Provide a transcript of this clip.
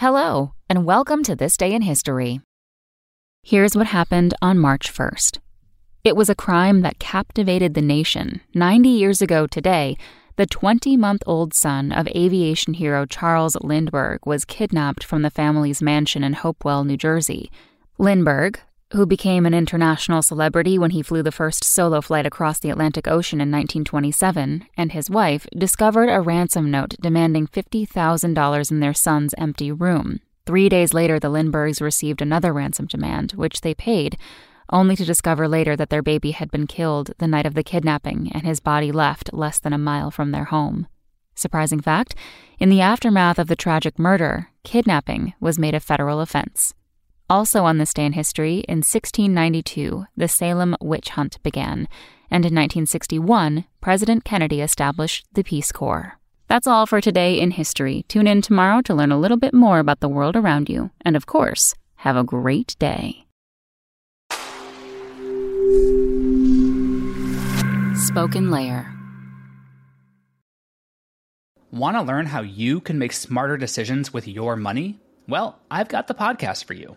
Hello, and welcome to This Day in History. Here's what happened on March 1st. It was a crime that captivated the nation. 90 years ago today, the 20 month old son of aviation hero Charles Lindbergh was kidnapped from the family's mansion in Hopewell, New Jersey. Lindbergh, who became an international celebrity when he flew the first solo flight across the Atlantic Ocean in 1927, and his wife discovered a ransom note demanding $50,000 in their son's empty room. Three days later, the Lindberghs received another ransom demand, which they paid, only to discover later that their baby had been killed the night of the kidnapping and his body left less than a mile from their home. Surprising fact in the aftermath of the tragic murder, kidnapping was made a federal offense. Also on this day in history, in 1692, the Salem witch hunt began, and in 1961, President Kennedy established the Peace Corps. That's all for today in history. Tune in tomorrow to learn a little bit more about the world around you, and of course, have a great day. Spoken Layer. Want to learn how you can make smarter decisions with your money? Well, I've got the podcast for you.